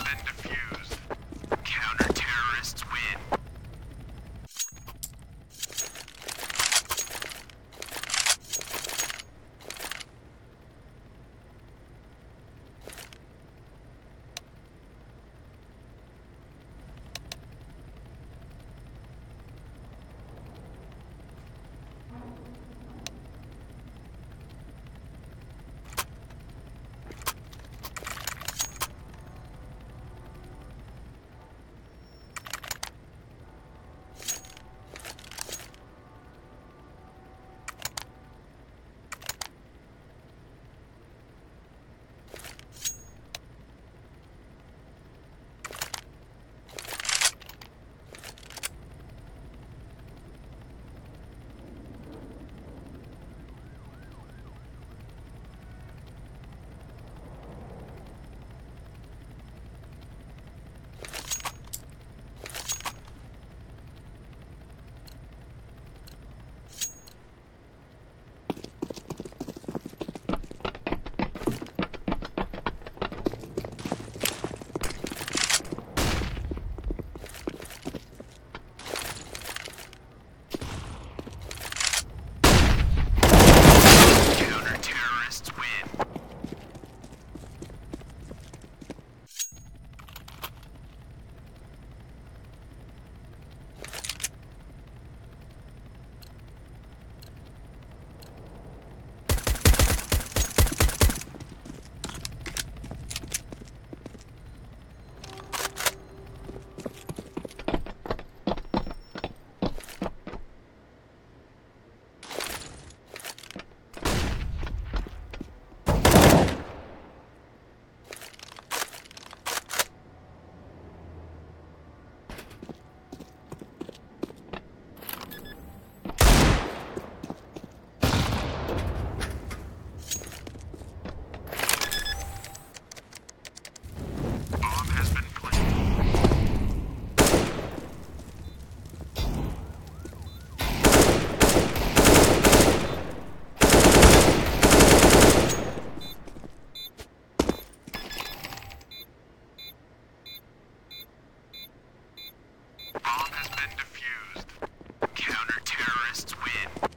has been has been defused. Counter-terrorists win.